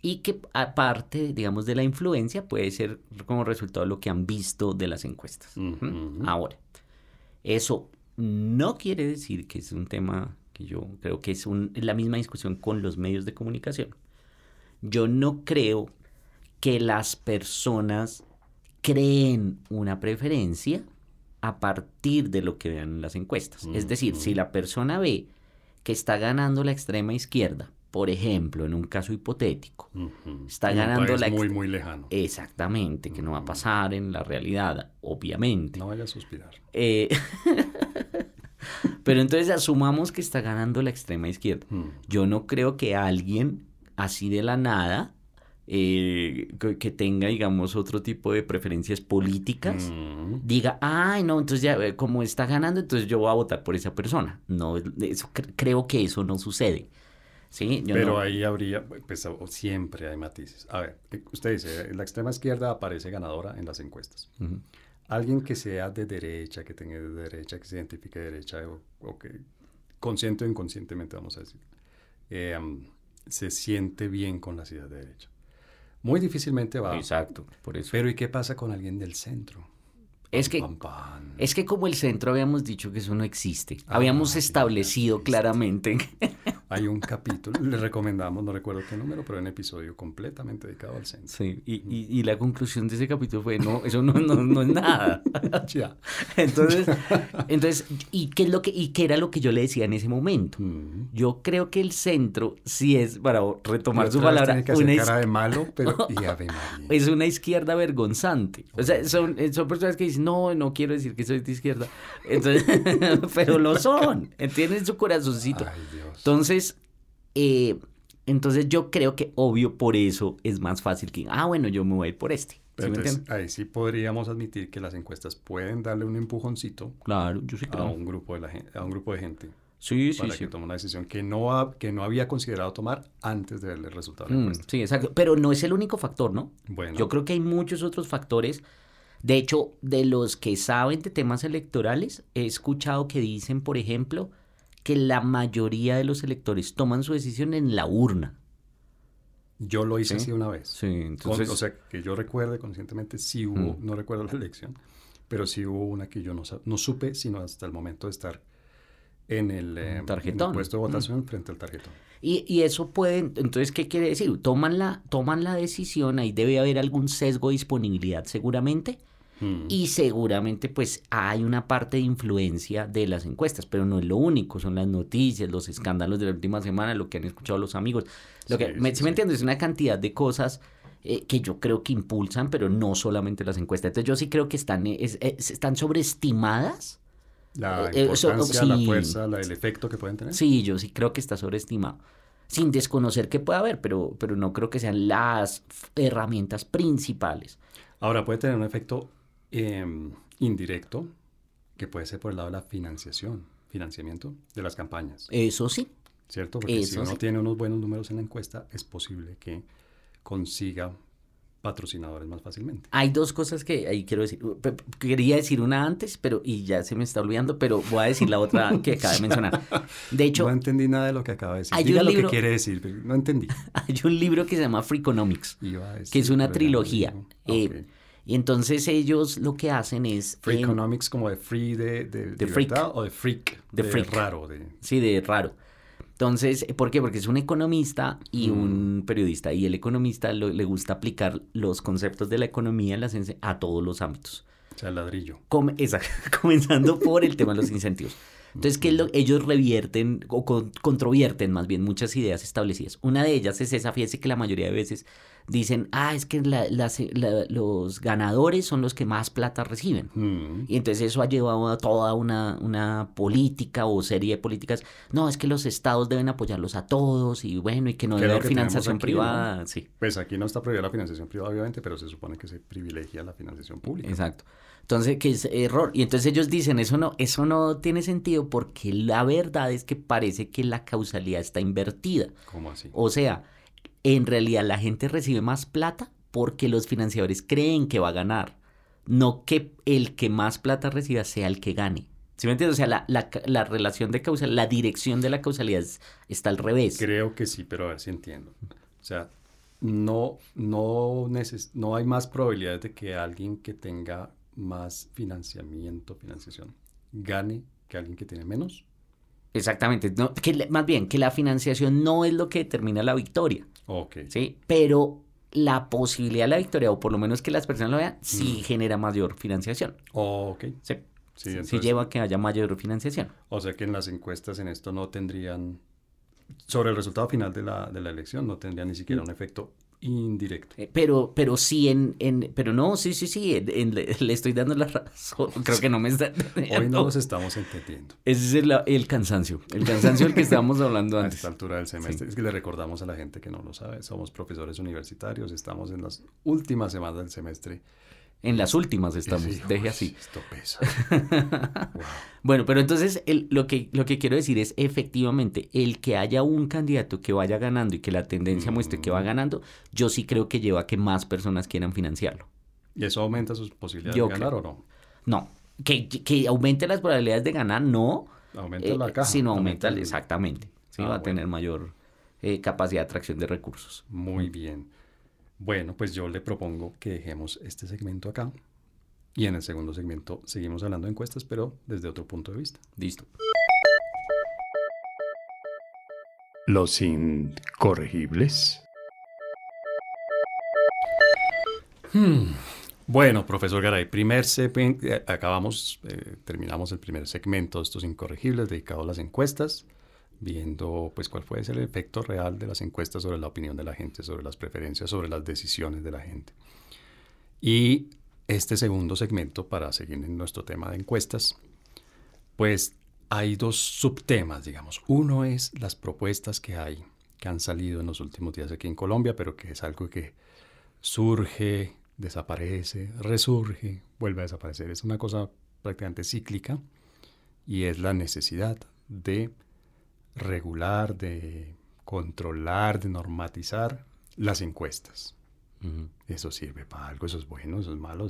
B: y que aparte, digamos, de la influencia puede ser como resultado de lo que han visto de las encuestas. Ahora, eso no quiere decir que es un tema que yo creo que es, un, es la misma discusión con los medios de comunicación. Yo no creo que las personas creen una preferencia a partir de lo que vean en las encuestas. Es decir, si la persona ve que está ganando la extrema izquierda, por ejemplo, en un caso hipotético, está
A: En un
B: ganando
A: país
B: la
A: muy, muy lejano.
B: Exactamente, que no va a pasar en la realidad, obviamente.
A: No vaya a suspirar.
B: Eh, Pero entonces asumamos que está ganando la extrema izquierda. Yo no creo que alguien así de la nada eh, que, tenga, digamos, otro tipo de preferencias políticas
A: Mm.
B: diga, ay, no, entonces ya eh, como está ganando, entonces yo voy a votar por esa persona. No, eso, cre- creo que eso no sucede. ¿Sí? Yo
A: Pero
B: no-
A: ahí habría, pues siempre hay matices. A ver, eh, usted dice, la extrema izquierda aparece ganadora en las encuestas. Alguien que sea de derecha, que tenga de derecha, que se identifique de derecha, o, o que consciente o inconscientemente, vamos a decir, eh, se siente bien con las ideas de derecha. Muy difícilmente va.
B: Exacto, por eso.
A: Pero ¿y qué pasa con alguien del centro?
B: Es que, es que como el centro habíamos dicho que eso no existe.
A: Ah,
B: habíamos establecido
A: existe.
B: claramente.
A: Hay un capítulo, le recomendamos, no recuerdo qué número, pero un episodio completamente dedicado al centro.
B: Sí, y, y- y la conclusión de ese capítulo fue, no, eso no, no, no es nada.
A: Ya.
B: Entonces, entonces ¿y qué, es lo que, ¿y qué era lo que yo le decía en ese momento?
A: Mm.
B: Yo creo que el centro sí es, para retomar su palabra,
A: que
B: una,
A: cara de malo, pero y Ave María.
B: es una izquierda vergonzante. O sea, son, son personas que dicen, no, no quiero decir que soy de izquierda. Entonces, pero lo son, entienden su corazoncito.
A: Ay, Dios.
B: Entonces, eh, entonces yo creo que obvio por eso es más fácil que, ah, bueno, yo me voy a ir por este. ¿Sí
A: Pero entonces, ahí sí podríamos admitir que las encuestas pueden darle un empujoncito
B: Claro, yo sí
A: a
B: creo.
A: un grupo de la gen- a un grupo de gente
B: Sí, sí,
A: para
B: sí.
A: que tome una decisión que no ha- que no había considerado tomar antes de ver el resultado de la
B: Mm,
A: encuesta.
B: sí, exacto. Pero no es el único factor, ¿no?
A: Bueno,
B: Yo creo que hay muchos otros factores. De hecho, de los que saben de temas electorales, he escuchado que dicen, por ejemplo, que la mayoría de los electores toman su decisión en la urna.
A: yo lo hice
B: Sí.
A: así una vez.
B: Sí,
A: Con-
B: entonces...
A: o sea, que yo recuerde conscientemente, sí hubo,
B: Mm.
A: no recuerdo la elección, pero sí hubo una que yo no, no supe, sino hasta el momento de estar en el, eh, en el
B: tarjetón.
A: puesto de votación frente al tarjetón.
B: Y, y eso puede, entonces, ¿qué quiere decir? Toman la, toman la decisión, ahí debe haber algún sesgo de disponibilidad seguramente,
A: Mm.
B: y seguramente pues hay una parte de influencia de las encuestas, pero no es lo único, son las noticias, los escándalos de la última semana, lo que han escuchado los amigos, lo que,
A: Sí,
B: me,
A: sí,
B: ¿sí me
A: sí.
B: entiendes? Es una cantidad de cosas eh, que yo creo que impulsan, pero no solamente las encuestas. Entonces yo sí creo que están, eh, es- es- están sobreestimadas.
A: La
B: Eh,
A: importancia, la fuerza, la- el efecto que pueden tener.
B: Sí, yo sí creo que está sobreestimado. Sin desconocer que pueda haber, pero, pero no creo que sean las herramientas principales.
A: Ahora puede tener un efecto eh, indirecto que puede ser por el lado de la financiación, financiamiento de las campañas,
B: Eso sí.
A: ¿cierto? Porque si
B: Eso
A: uno
B: sí.
A: tiene unos buenos números en la encuesta, es posible que consiga patrocinadores más fácilmente.
B: Hay dos cosas que ahí quiero decir. Quería decir una antes, pero y ya se me está olvidando, pero voy a decir la otra que acabo de mencionar. De hecho,
A: no entendí nada de lo que acaba de decir.
B: hay
A: Diga
B: un
A: lo
B: libro-
A: que quiere decir, pero no entendí.
B: hay un libro que se llama Freakonomics. Que es una trilogía. Eh,
A: Ok.
B: Y entonces ellos lo que hacen es...
A: Free
B: en-
A: economics como de free de, de,
B: De freak.
A: o de freak,
B: De
A: de,
B: freak.
A: raro, de
B: Sí, de raro. Entonces, ¿por qué? Porque es un economista y
A: Mm.
B: un periodista. Y el economista lo- le gusta aplicar los conceptos de la economía las a todos los ámbitos.
A: o sea, ladrillo.
B: Come- exacto, comenzando por el tema de los incentivos. Entonces, ¿qué es lo- ellos revierten o con- controvierten más bien muchas ideas establecidas. Una de ellas es esa, fíjese que la mayoría de veces dicen, ah, es que la- las- la- los ganadores son los que más plata reciben.
A: Mm.
B: Y entonces eso ha llevado a toda una, una política o serie de políticas. No, es que los estados deben apoyarlos a todos y bueno, y que no debe haber financiación
A: aquí,
B: privada. Sí,
A: Pues aquí no está prohibida la financiación privada, obviamente, pero se supone que se privilegia la financiación pública.
B: exacto. Entonces, que es error. Y entonces ellos dicen, eso no, eso no tiene sentido porque la verdad es que parece que la causalidad está invertida.
A: ¿Cómo así?
B: O sea, en realidad la gente recibe más plata porque los financiadores creen que va a ganar, no que el que más plata reciba sea el que gane. ¿Sí me entiendes? O sea, la, la, la relación de causal, la dirección de la causalidad es- está al revés.
A: Creo que sí, pero a ver si entiendo. O sea, no, no, neces- no hay más probabilidades de que alguien que tenga más financiamiento, financiación, gane que alguien que tiene menos.
B: Exactamente. No, que, más bien, que la financiación no es lo que determina la victoria.
A: Ok.
B: ¿sí? Pero la posibilidad de la victoria, o por lo menos que las personas lo vean, sí
A: Mm.
B: genera mayor financiación.
A: Ok.
B: Sí,
A: Sí,
B: sí,
A: entonces-
B: lleva a que haya mayor financiación.
A: O sea que en las encuestas en esto no tendrían, sobre el resultado final de la, de la elección, no tendrían ni siquiera un efecto indirecto.
B: Eh, Pero, pero sí, en, en, pero no, sí, sí, sí, en- en- le, le estoy dando la razón. Creo que no me está
A: Hoy no los estamos entendiendo.
B: Ese es el, el cansancio, el cansancio del que estábamos hablando
A: A
B: antes.
A: esta altura del semestre. Es que le recordamos a la gente que no lo sabe. Somos profesores universitarios, estamos en las últimas semanas del semestre.
B: En las últimas estamos, deje así.
A: Esto pesa. Wow.
B: Bueno, pero entonces el- lo, que, lo que quiero decir es efectivamente el que haya un candidato que vaya ganando y que la tendencia muestre que va
A: Mm.
B: ganando, yo sí creo que lleva a que más personas quieran financiarlo.
A: ¿Y eso aumenta sus posibilidades
B: Yo
A: de ganar
B: creo.
A: o no?
B: No, que, que- aumente las probabilidades de ganar, no,
A: Aumenta
B: eh,
A: la caja.
B: sino aumenta,
A: el-
B: exactamente. Sí,
A: Ah,
B: va a tener mayor eh, capacidad de atracción de recursos.
A: Muy bien. Bueno, pues yo le propongo que dejemos este segmento acá. Y en el segundo segmento seguimos hablando de encuestas, pero desde otro punto de vista.
B: Listo.
C: Los incorregibles.
A: Bueno, profesor Garay, primer segmento, eh, acabamos, eh, terminamos el primer segmento de estos incorregibles dedicado a las encuestas, viendo pues cuál puede ser el efecto real de las encuestas sobre la opinión de la gente, sobre las preferencias, sobre las decisiones de la gente. Y este segundo segmento, para seguir en nuestro tema de encuestas, pues hay dos subtemas, digamos. Uno es las propuestas que hay, que han salido en los últimos días aquí en Colombia, pero que es algo que surge, desaparece, resurge, vuelve a desaparecer. Es una cosa prácticamente cíclica y es la necesidad de regular, de controlar, de normatizar las encuestas. Eso sirve para algo, eso es bueno, eso es malo.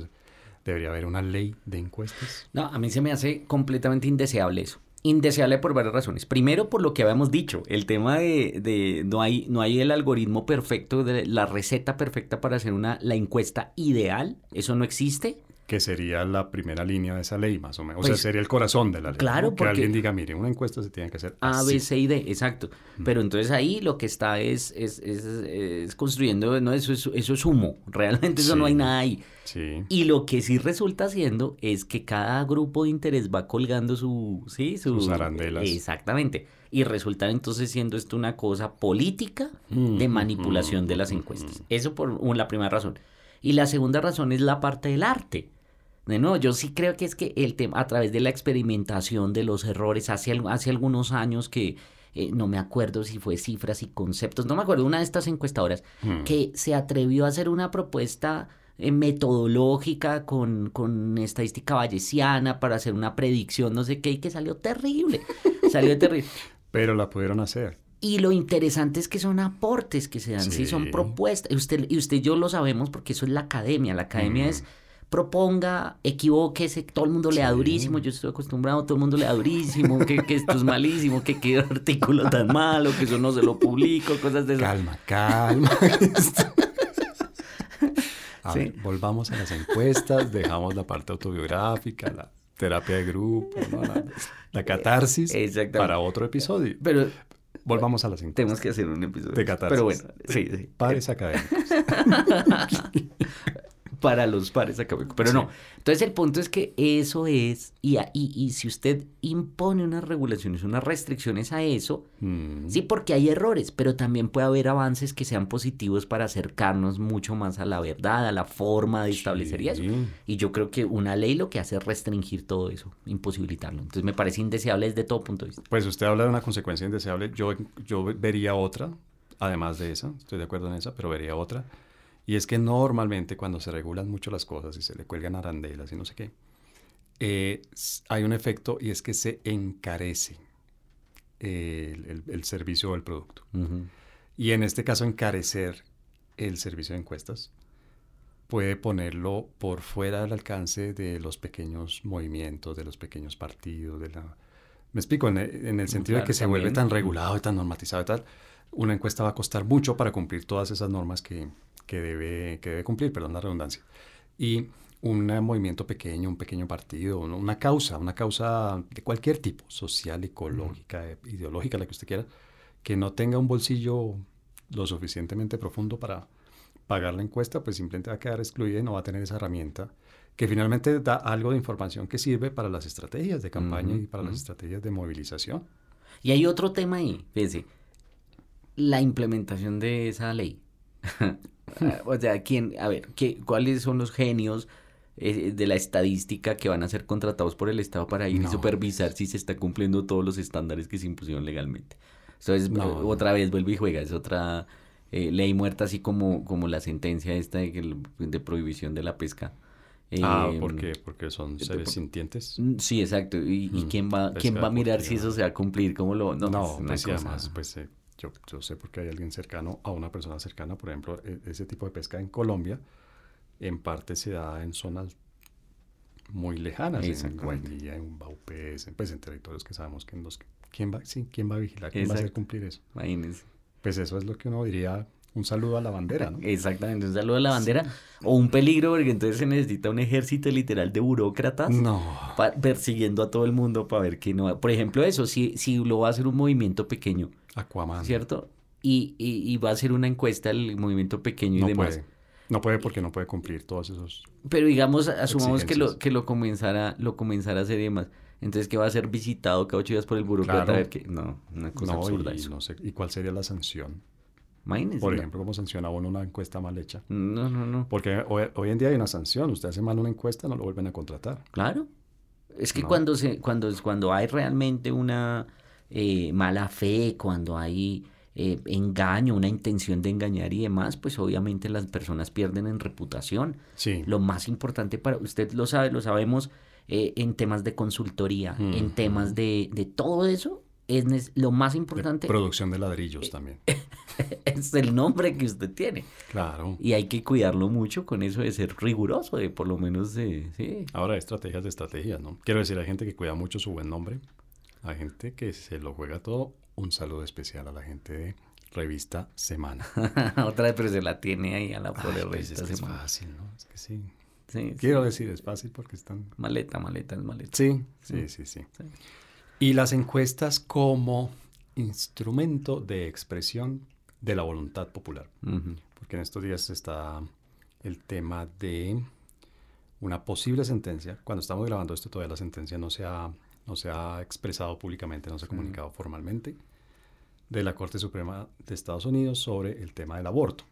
A: Debería haber una ley de encuestas.
B: No, a mí se me hace completamente indeseable eso. Indeseable por varias razones. Primero, por lo que habíamos dicho, el tema de, de no, hay, no hay el algoritmo perfecto, de la receta perfecta para hacer una, la encuesta ideal. Eso no existe.
A: Que sería la primera línea de esa ley, más o menos. o
B: Pues,
A: sea, sería el corazón de la ley.
B: claro,
A: ¿no? Que alguien diga, mire, una encuesta se tiene que hacer
B: A,
A: así.
B: B, C y D, exacto. Pero entonces ahí lo que está es, es, es, es construyendo, no, eso es, eso es humo. Realmente eso no hay nada ahí.
A: Sí.
B: Y lo que sí resulta siendo es que cada grupo de interés va colgando su, sí, su-
A: Sus arandelas.
B: Exactamente. Y resulta entonces siendo esto una cosa política de
A: Mm,
B: manipulación
A: mm,
B: de las
A: mm,
B: encuestas.
A: mm.
B: Eso por la primera razón. Y la segunda razón es la parte del arte. De nuevo, yo sí creo que es que el tema, a través de la experimentación de los errores, hace, hace algunos años que eh, no me acuerdo si fue cifras y conceptos, no me acuerdo, una de estas encuestadoras
A: Mm.
B: que se atrevió a hacer una propuesta eh, metodológica con, con estadística bayesiana para hacer una predicción, no sé qué, y que salió terrible. Salió terrible.
A: Pero la pudieron hacer.
B: Y lo interesante es que son aportes que se dan, sí, son propuestas. Y usted, y usted y yo lo sabemos porque eso es la academia. La academia
A: Mm.
B: es proponga, equivóquese, todo el mundo le da
A: Sí.
B: durísimo, yo estoy acostumbrado, todo el mundo le da durísimo, que, que esto es malísimo, que qué artículo tan malo, que eso no se lo publico, cosas de esas.
A: Calma, calma. A
B: Sí.
A: ver, volvamos a las encuestas, dejamos la parte autobiográfica, la terapia de grupo, ¿no? la, la catarsis
B: Exactamente.
A: para otro episodio.
B: Pero
A: Volvamos a las encuestas.
B: tenemos que hacer un episodio.
A: De catarsis.
B: Pero bueno, sí, sí.
A: Pares académicos.
B: para los pares académicos. Pero
A: Sí.
B: no. Entonces el punto es que eso es, y, y, y si usted impone unas regulaciones, unas restricciones a eso,
A: Mm.
B: sí, porque hay errores, pero también puede haber avances que sean positivos para acercarnos mucho más a la verdad, a la forma de establecer y eso.
A: Sí.
B: Y yo creo que una ley lo que hace es restringir todo eso, imposibilitarlo. Entonces me parece indeseable desde todo punto de vista.
A: Pues usted habla de una consecuencia indeseable. Yo, yo vería otra, además de esa, estoy de acuerdo en esa, pero vería otra. Y es que normalmente cuando se regulan mucho las cosas y se le cuelgan arandelas y no sé qué, eh, hay un efecto y es que se encarece el, el- el servicio o el producto. Y en este caso, encarecer el servicio de encuestas puede ponerlo por fuera del alcance de los pequeños movimientos, de los pequeños partidos, de la... Me explico, en el, en el sentido de que se vuelve tan regulado y tan normatizado y tal, una encuesta va a costar mucho para cumplir todas esas normas que, que debe, que debe cumplir, perdón la redundancia. Y un movimiento pequeño, un pequeño partido, una causa, una causa de cualquier tipo, social, ecológica, ideológica, la que usted quiera, que no tenga un bolsillo lo suficientemente profundo para pagar la encuesta, pues simplemente va a quedar excluida y no va a tener esa herramienta que finalmente da algo de información que sirve para las estrategias de campaña y para las estrategias de movilización.
B: Y hay otro tema ahí, fíjese, la implementación de esa ley. o sea, ¿quién, a ver, ¿qué, ¿cuáles son los genios eh, de la estadística que van a ser contratados por el Estado para ir a supervisar si se está cumpliendo todos los estándares que se impusieron legalmente? Entonces, otra vez vuelve y juega, es otra eh, ley muerta, así como, como la sentencia esta de, de prohibición de la pesca
A: ah, em, ¿por qué? Porque son seres sintientes.
B: Mm, sí, exacto. ¿Y, mm, quién va, quién va a mirar si eso se va a cumplir? ¿Cómo lo...?
A: No, no pues, además, pues eh, yo, yo, sé porque hay alguien cercano a una persona cercana, por ejemplo, e, ese tipo de pesca en Colombia, en parte se da en zonas muy lejanas, en Guainilla, en Baupés, pues en territorios que sabemos que en los... ¿Quién va, sí, ¿quién va a vigilar? ¿Quién va a hacer cumplir eso?
B: Imagínense.
A: Pues eso es lo que uno diría un saludo a la bandera, ¿no?
B: Exactamente, un saludo a la bandera. O un peligro, porque entonces se necesita un ejército literal de burócratas
A: no.
B: persiguiendo a todo el mundo para ver que no. Por ejemplo, eso, si, si lo va a hacer un movimiento pequeño.
A: Aquaman.
B: ¿Cierto? Y, y, va a hacer una encuesta el movimiento pequeño y
A: no
B: demás.
A: Puede. No puede porque no puede cumplir todos esos.
B: Pero digamos, asumamos que lo, que lo comenzara, lo comenzara a hacer y demás. Entonces, que va a ser visitado cada ocho días por el burócrata? Ver que... No, una cosa absurda
A: y, No sé, ¿Y cuál sería la sanción?
B: Imagínense.
A: Por ejemplo, ¿cómo sanciona uno una encuesta mal hecha?
B: No, no, no.
A: Porque hoy, en día hay una sanción. Usted hace mal una encuesta, no lo vuelven a contratar.
B: Claro. Es que cuando, se, cuando, cuando hay realmente una eh, mala fe, cuando hay eh, engaño, una intención de engañar y demás, pues obviamente las personas pierden en reputación.
A: Sí.
B: Lo más importante para usted lo sabe, lo sabemos eh, en temas de consultoría, en temas de, de todo eso, es lo más importante.
A: producción de ladrillos también.
B: es el nombre que usted tiene.
A: Claro.
B: Y hay que cuidarlo mucho con eso de ser riguroso, de por lo menos de... Sí.
A: Ahora, estrategias de estrategias, ¿no? Quiero decir, hay gente que cuida mucho su buen nombre, hay gente que se lo juega todo. Un saludo especial a la gente de Revista Semana.
B: Otra vez, pero se la tiene ahí a la pobre pues Revista
A: es Semana. Es fácil, ¿no? Es que sí. sí Quiero decir, es fácil porque están...
B: Maleta, maleta, es maleta.
A: sí, sí, sí. sí. Y las encuestas como instrumento de expresión de la voluntad popular. Porque en estos días está el tema de una posible sentencia. Cuando estamos grabando esto, todavía la sentencia no se ha, no se ha expresado públicamente, no se ha comunicado formalmente, de la Corte Suprema de Estados Unidos sobre el tema del aborto.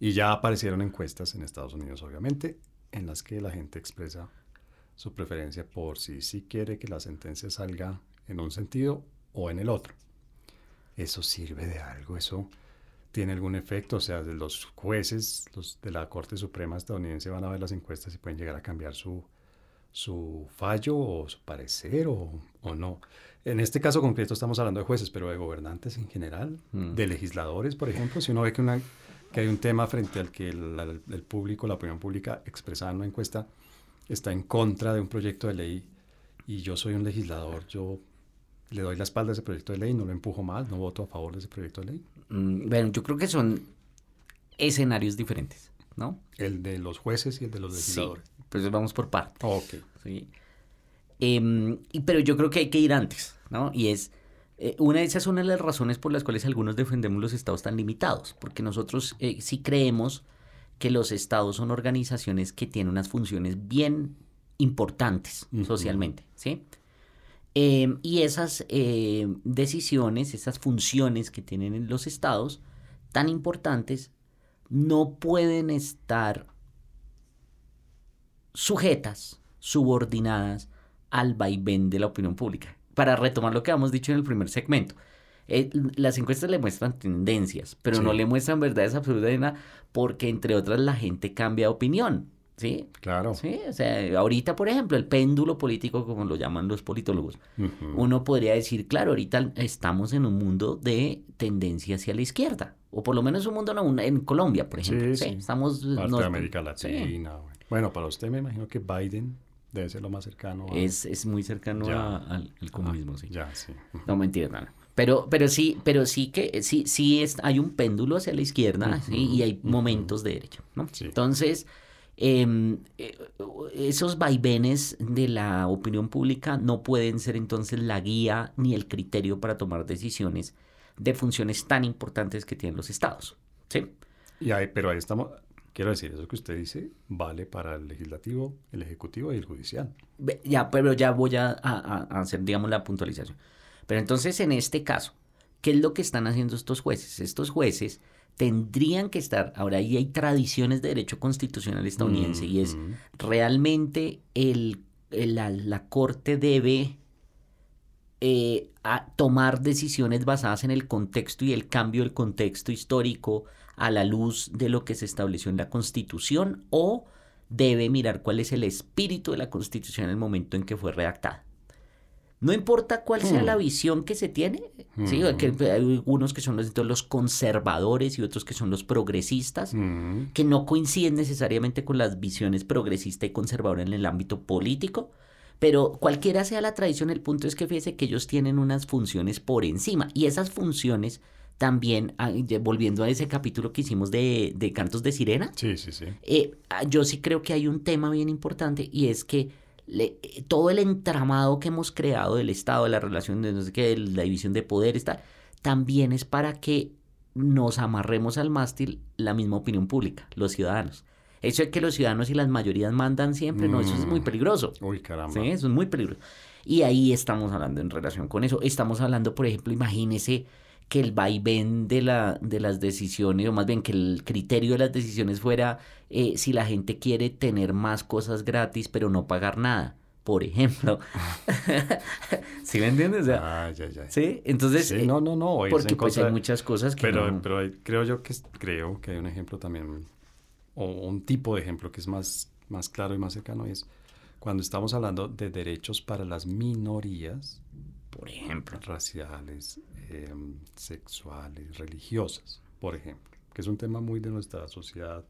A: Y ya aparecieron encuestas en Estados Unidos, obviamente, en las que la gente expresa su preferencia por si sí quiere que la sentencia salga en un sentido o en el otro. ¿Eso sirve de algo? ¿Eso tiene algún efecto? O sea, los jueces los de la Corte Suprema estadounidense van a ver las encuestas y pueden llegar a cambiar su, su fallo o su parecer o, o, no. En este caso concreto estamos hablando de jueces, pero de gobernantes en general, mm. de legisladores, por ejemplo. Si uno ve que, una, que hay un tema frente al que el, el público, la opinión pública expresada en una encuesta está en contra de un proyecto de ley y yo soy un legislador, yo le doy la espalda a ese proyecto de ley, no lo empujo más, no voto a favor de ese proyecto de ley.
B: Mm, bueno, yo creo que son escenarios diferentes, ¿no?
A: El de los jueces y el de los legisladores.
B: Sí, pues vamos por partes.
A: Ok.
B: Sí. Em, y, pero yo creo que hay que ir antes, ¿no? Y es, eh, una de esas son las razones por las cuales algunos defendemos los estados tan limitados, porque nosotros eh, sí creemos que los estados son organizaciones que tienen unas funciones bien importantes socialmente, ¿sí? Em, y esas em, decisiones, esas funciones que tienen los estados tan importantes, no pueden estar sujetas, subordinadas al vaivén de la opinión pública. Para retomar lo que hemos dicho en el primer segmento, eh, las encuestas le muestran tendencias, pero no le muestran verdades absolutas nada, porque entre otras la gente cambia de opinión. ¿Sí?
A: Claro.
B: Sí, o sea, ahorita, por ejemplo, el péndulo político, como lo llaman los politólogos, uno podría decir, claro, ahorita estamos en un mundo de tendencia hacia la izquierda, o por lo menos un mundo no, en Colombia, por ejemplo. Sí, Estamos...
A: Parte de América Latina. Bueno, para usted me imagino que Biden debe ser lo más cercano.
B: Es, es muy cercano al, comunismo, sí.
A: Ya, sí.
B: No, mentira, nada. Pero, pero sí, pero sí que sí, sí es, hay un péndulo hacia la izquierda y hay momentos de derecho, ¿no? Entonces, Em, eh, esos vaivenes de la opinión pública no pueden ser entonces la guía ni el criterio para tomar decisiones de funciones tan importantes que tienen los estados. ¿sí?
A: Y ahí, pero ahí estamos, quiero decir, eso que usted dice vale para el legislativo, el ejecutivo y el judicial.
B: Ya, pero ya voy a, a hacer, digamos, la puntualización. Pero entonces, en este caso, ¿qué es lo que están haciendo estos jueces? Estos jueces tendrían que estar, ahora ahí hay tradiciones de derecho constitucional estadounidense y es realmente el, la, Corte debe eh, tomar decisiones basadas en el contexto y el cambio del contexto histórico a la luz de lo que se estableció en la Constitución o debe mirar cuál es el espíritu de la Constitución en el momento en que fue redactada. No importa cuál sea la hmm. visión que se tiene, ¿sí? Que hay algunos que son los, los conservadores y otros que son los progresistas, hmm. que no coinciden necesariamente con las visiones progresista y conservadora en el ámbito político, pero cualquiera sea la tradición, el punto es que fíjese que ellos tienen unas funciones por encima y esas funciones también, ah, volviendo a ese capítulo que hicimos de, Cantos de Sirena,
A: sí, sí, sí.
B: Eh, ah, yo sí creo que hay un tema bien importante y es que todo el entramado que hemos creado del Estado, de la relación de no sé qué, la división de poderes, tal, también es para que nos amarremos al mástil la misma opinión pública, los ciudadanos. Eso de que los ciudadanos y las mayorías mandan siempre, no, eso es muy mm. peligroso.
A: Uy, caramba.
B: Sí, eso es muy peligroso. Y ahí estamos hablando en relación con eso. Estamos hablando, por ejemplo, imagínese que el vaivén de, la, de las decisiones, o más bien que el criterio de las decisiones fuera eh, si la gente quiere tener más cosas gratis pero no pagar nada, por ejemplo. ¿Sí me entiendes?
A: ah, ya, ya.
B: Sí, entonces...
A: Sí, no, no, no.
B: Porque pues hay muchas cosas que
A: pero, Pero creo yo que, creo que hay un ejemplo también, o un tipo de ejemplo que es más, más claro y más cercano, es cuando estamos hablando de derechos para las minorías,
B: por ejemplo.
A: Raciales, em, sexuales, religiosas, por ejemplo, que es un tema muy de nuestra sociedad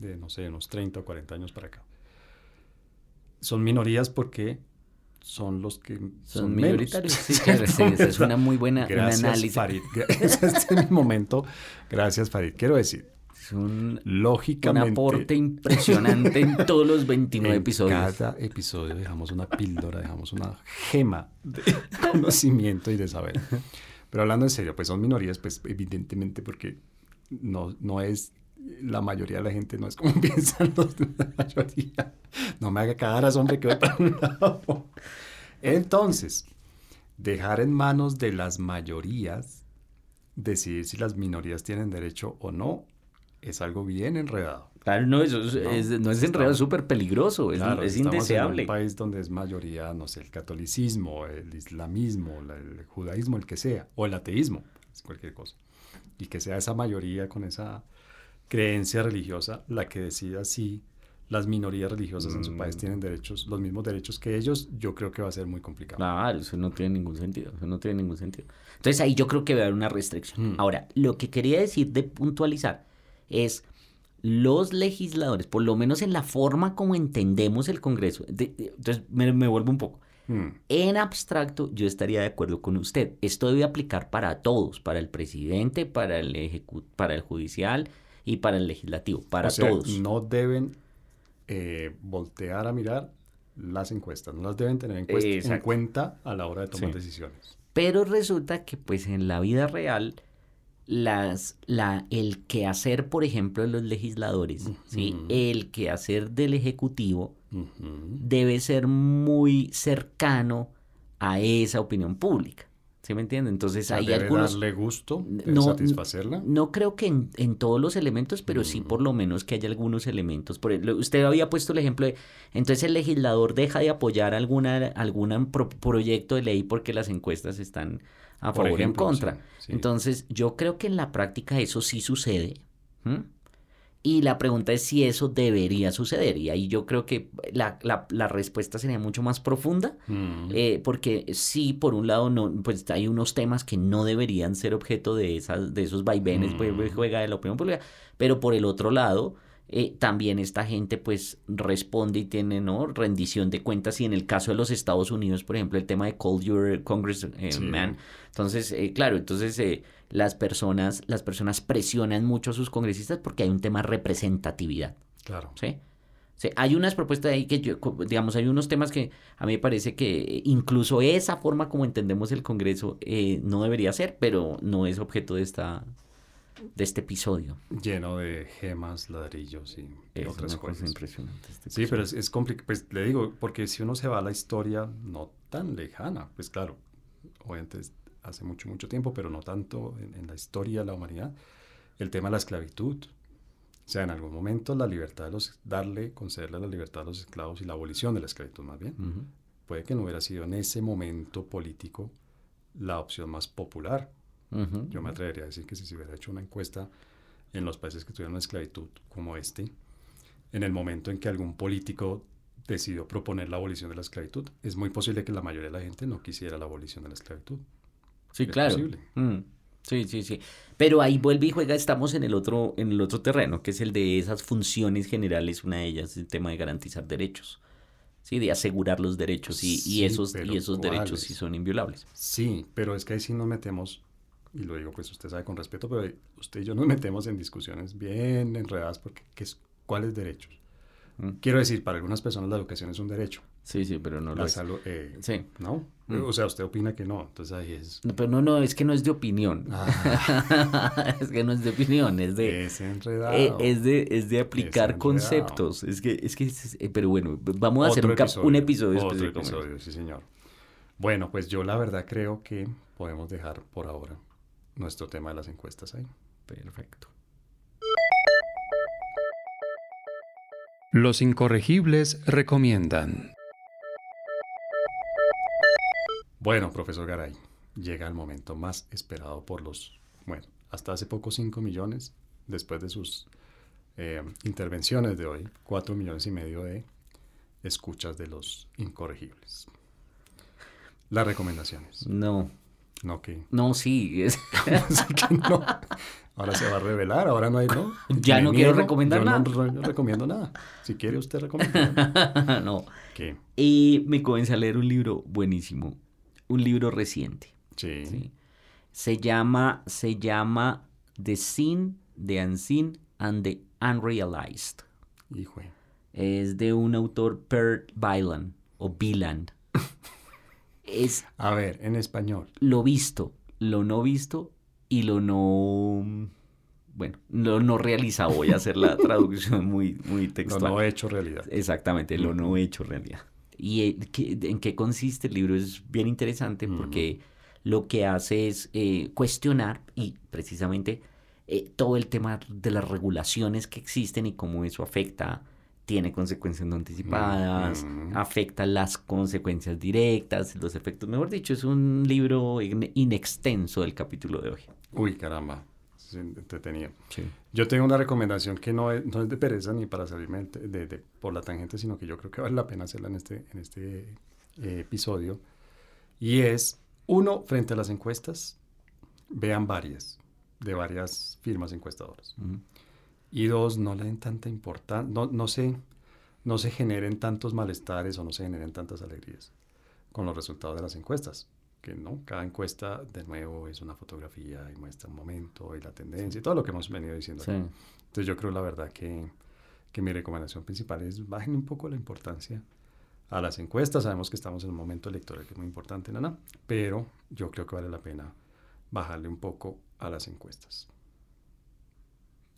A: de, no sé, unos 30 o 40 años para acá. Son minorías porque son los que son, minoritarios.
B: Sí, claro, sí, es una muy buena
A: gracias,
B: análisis.
A: Farid. Este es mi momento. Gracias, Farid. Quiero decir,
B: es un,
A: lógicamente,
B: un aporte impresionante en todos los 29 episodios.
A: Cada episodio dejamos una píldora, dejamos una gema de conocimiento y de saber. Pero hablando en serio, pues son minorías, pues evidentemente porque no, no es la mayoría de la gente no es como piensan los de la mayoría. No me haga cagar hombre que voy para un lado. Entonces, dejar en manos de las mayorías decidir si las minorías tienen derecho o no es algo bien enredado.
B: Claro, no, eso es, no, es enredado, es súper peligroso, es, es indeseable.
A: En un país donde es mayoría, no sé, el catolicismo, el islamismo, el judaísmo, el que sea, o el ateísmo, cualquier cosa. Y que sea esa mayoría con esa creencia religiosa la que decida si las minorías religiosas en su país mm. tienen derechos, los mismos derechos que ellos, yo creo que va a ser muy complicado.
B: Claro, eso no tiene ningún sentido, eso no tiene ningún sentido. Entonces ahí yo creo que va a haber una restricción. Mm. Ahora, lo que quería decir de puntualizar es los legisladores, por lo menos en la forma como entendemos el Congreso, entonces me, me, vuelvo un poco. Mm. En abstracto, yo estaría de acuerdo con usted. Esto debe aplicar para todos, para el presidente, para el, para el judicial, y para el legislativo, para todos.
A: No deben eh, voltear a mirar las encuestas, no las deben tener en, cuenta a la hora de tomar decisiones.
B: Pero resulta que pues en la vida real las, la, el quehacer, por ejemplo, de los legisladores, ¿sí? el quehacer del Ejecutivo debe ser muy cercano a esa opinión pública. ¿Sí me entiende? Entonces hay
A: debe
B: algunos...
A: darle gusto? no, satisfacerla?
B: No creo que en, todos los elementos, pero sí por mm. lo menos que haya algunos elementos. Por usted había puesto el ejemplo de, entonces el legislador deja de apoyar alguna, algún proyecto de ley porque las encuestas están a favor o en contra. Entonces yo creo que en la práctica eso sí sucede. Y la pregunta es si eso debería suceder. Y ahí yo creo que la, la, respuesta sería mucho más profunda, mm. eh, porque sí, por un lado, no, pues hay unos temas que no deberían ser objeto de, esas, de esos vaivenes, pues, pues, juega de la opinión pública, pero por el otro lado, eh, también esta gente pues responde y tiene ¿no? rendición de cuentas y en el caso de los Estados Unidos, por ejemplo, el tema de Call Your Congressman, eh, entonces, claro, entonces las personas, las personas presionan mucho a sus congresistas porque hay un tema de representatividad.
A: Claro.
B: ¿Sí? Sí, hay unas propuestas ahí que yo, digamos, hay unos temas que a mí me parece que incluso esa forma como entendemos el Congreso eh, no debería ser, pero no es objeto de esta de este episodio.
A: Lleno de gemas, ladrillos y
B: Es
A: otras
B: una cosa
A: cosas.
B: impresionante. este
A: Sí, pero es, es complicado. Pues le digo, porque si uno se va a la historia no tan lejana, pues claro, obviamente hace mucho, mucho tiempo, pero no tanto en, en la historia de la humanidad, el tema de la esclavitud. O sea, en algún momento la libertad de los, darle, concederle la libertad a los esclavos y la abolición de la esclavitud más bien,
B: Ujú.
A: puede que no hubiera sido en ese momento político la opción más popular. Yo me atrevería a decir que si se hubiera hecho una encuesta en los países que tuvieron una esclavitud como este, en el momento en que algún político decidió proponer la abolición de la esclavitud, es muy posible que la mayoría de la gente no quisiera la abolición de la esclavitud.
B: Sí,
A: es
B: claro.
A: posible.
B: Mm, Sí, sí, sí. Pero ahí vuelve y juega, estamos en el otro, en el otro terreno, que es el de esas funciones generales, una de ellas es el tema de garantizar derechos. Sí, de asegurar los derechos y, esos, y esos derechos sí son inviolables.
A: Sí, pero es que ahí sí nos metemos, y lo digo pues usted sabe con respeto, pero usted y yo nos metemos en discusiones bien enredadas porque ¿qué es, ¿cuáles derechos?
B: Mm.
A: Quiero decir, para algunas personas la educación es un derecho.
B: Sí, sí, pero no lo
A: la
B: es.
A: salud, eh,
B: Sí.
A: ¿no?
B: Mm.
A: O sea, usted opina que no, entonces ahí es...
B: No, Pero no, no, es que no es de opinión.
A: Ah.
B: es que no es de opinión, es de...
A: Es enredado.
B: eh, es de, es de aplicar
A: enredado.
B: conceptos. Es que, es que, es- eh, pero bueno, vamos a hacer un, cap- un episodio
A: Otro episodio, sí, señor. Bueno, pues yo la verdad creo que podemos dejar por ahora nuestro tema de las encuestas ahí.
B: Perfecto.
C: Los incorregibles recomiendan.
A: Bueno, profesor Garay, llega el momento más esperado por los, bueno, hasta hace poco 5 millones, después de sus eh, intervenciones de hoy, 4 millones y medio de escuchas de los incorregibles. Las recomendaciones.
B: No,
A: No que,
B: no, sí. es-
A: que no. Ahora se va a revelar, ahora no hay, ¿no?
B: Ya
A: Me
B: no quiero recomendar
A: yo
B: nada.
A: No, re- recomiendo nada. Si quiere usted recomendar.
B: no.
A: ¿Qué?
B: Y me comencé a leer un libro buenísimo, un libro reciente.
A: Sí.
B: ¿sí? Se llama, se llama The Sin, The Unseen and the Unrealized.
A: Hijo.
B: Es de un autor Per Bylan o Byland. Es
A: A ver, en español.
B: lo visto, lo no visto y lo no... Bueno, lo no realizado. Voy a hacer la traducción muy, muy
A: Lo
B: textual.
A: no hecho realidad.
B: Exactamente, lo no hecho realidad. ¿Y eh, en qué consiste el libro? Es bien interesante porque lo que hace es eh, cuestionar y precisamente eh, todo el tema de las regulaciones que existen y cómo eso afecta, tiene consecuencias no anticipadas,
A: Ujú.
B: afecta las consecuencias directas, los efectos. Mejor dicho, es un libro in- inextenso del capítulo de hoy.
A: Uy, caramba. Es entretenido. Yo tengo una recomendación que no es, no es de pereza ni para salirme de- de- de- por la tangente, sino que yo creo que vale la pena hacerla en este, en este eh, episodio. Y es, uno, frente a las encuestas, vean varias, de varias firmas encuestadoras.
B: Ujú.
A: Y dos, no le den tanta importancia, no, no, se, no se generen tantos malestares o no se generen tantas alegrías con los resultados de las encuestas. Que no, cada encuesta de nuevo es una fotografía y muestra un momento y la tendencia y todo lo que hemos venido diciendo.
B: Sí.
A: aquí. Entonces yo creo la verdad que, que mi recomendación principal es bajen un poco la importancia a las encuestas. Sabemos que estamos en un momento electoral que es muy importante, nana, pero yo creo que vale la pena bajarle un poco a las encuestas.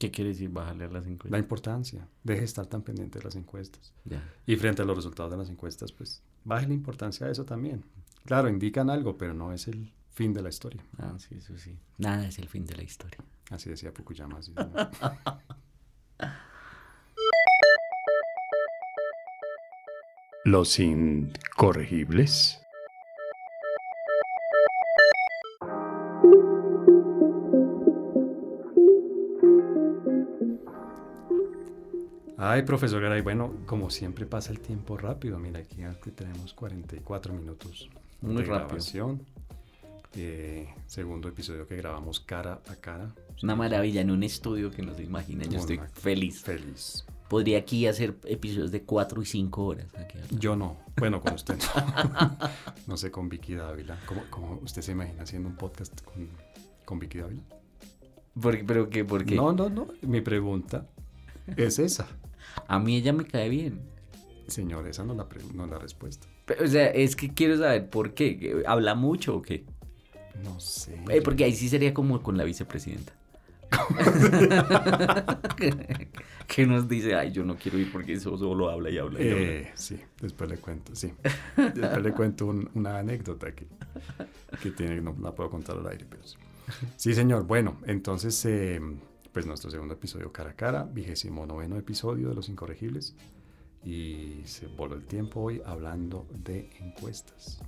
B: ¿Qué quiere decir bajarle a las
A: La
B: encuestas?
A: importancia, deje de estar tan pendiente de las encuestas.
B: Ya.
A: Y frente a los resultados de las encuestas, pues baje la importancia a eso también. Claro, indican algo, pero no es el fin de la historia.
B: Ah, sí, eso sí. Nada es el fin de la historia.
A: Así decía Fukuyama. así.
C: Los incorregibles.
A: Ay, profesor Garay, bueno, como siempre pasa el tiempo rápido. Mira, aquí aquí tenemos 44 minutos
B: Muy
A: de
B: rápido.
A: grabación. Eh, segundo episodio que grabamos cara a cara.
B: Una maravilla en un estudio que no se imaginan. Yo estoy feliz.
A: Feliz.
B: Podría aquí hacer episodios de 4 y 5 horas. aquí.
A: Yo no. Bueno, con usted no. no sé, con Vicky Dávila. ¿Cómo, cómo usted se imagina haciendo un podcast con, con Vicky Dávila?
B: ¿Por? ¿Pero qué? ¿Por qué?
A: No, no, no. Mi pregunta es esa.
B: A mí ella me cae bien.
A: Señor, esa no es la, no respuesta.
B: Pero, o sea, es que quiero saber por qué. ¿Habla mucho o qué?
A: No sé.
B: Eh, porque ahí sí sería como con la vicepresidenta. que nos dice, ay, yo no quiero ir porque eso solo habla y habla y habla.
A: Eh, sí, después le cuento, sí. Después le cuento un- una anécdota que, que tiene, no la puedo contar al aire, pero sí. Sí, señor. Bueno, entonces, eh, pues nuestro segundo episodio cara a cara, vigésimo noveno episodio de Los Incorregibles. Y se voló el tiempo hoy hablando de encuestas.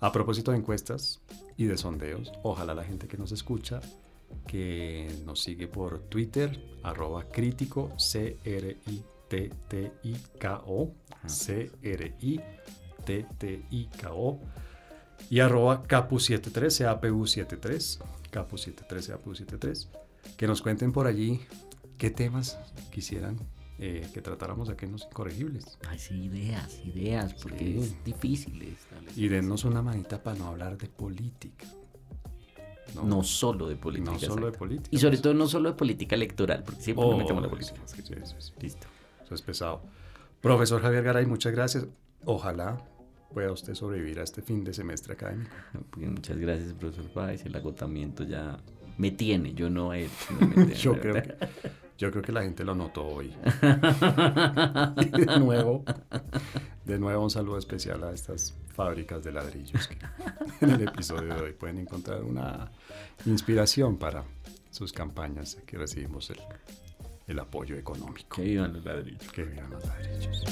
A: A propósito de encuestas y de sondeos, ojalá la gente que nos escucha, que nos sigue por Twitter, arroba crítico, C-R-I-T-T-I-K-O, C-R-I-T-T-I-K-O, y arroba capu73, CAPU73, capu73, CAPU73, que nos cuenten por allí qué temas quisieran eh, que tratáramos aquí en Los Incorregibles.
B: Ay, sí, ideas, ideas, porque
A: Sí.
B: es difícil establecer.
A: Y dennos una manita para no hablar de política.
B: No solo de política.
A: No solo de política.
B: Y sobre
A: pues.
B: todo no solo de política electoral, porque siempre
A: Oh,
B: metemos en la política.
A: sí, sí.
B: Listo.
A: Eso es pesado. Profesor Javier Garay, muchas gracias. Ojalá pueda usted sobrevivir a este fin de semestre académico.
B: Porque muchas gracias, profesor Páez. El agotamiento ya me tiene, yo no él. sino me tiene,
A: Yo creo que, yo creo que la gente lo notó hoy. Y de nuevo, de nuevo un saludo especial a estas fábricas de ladrillos que en el episodio de hoy pueden encontrar una inspiración para sus campañas que recibimos el, el apoyo económico.
B: Que vivan los ladrillos.
A: Que vivan los ladrillos.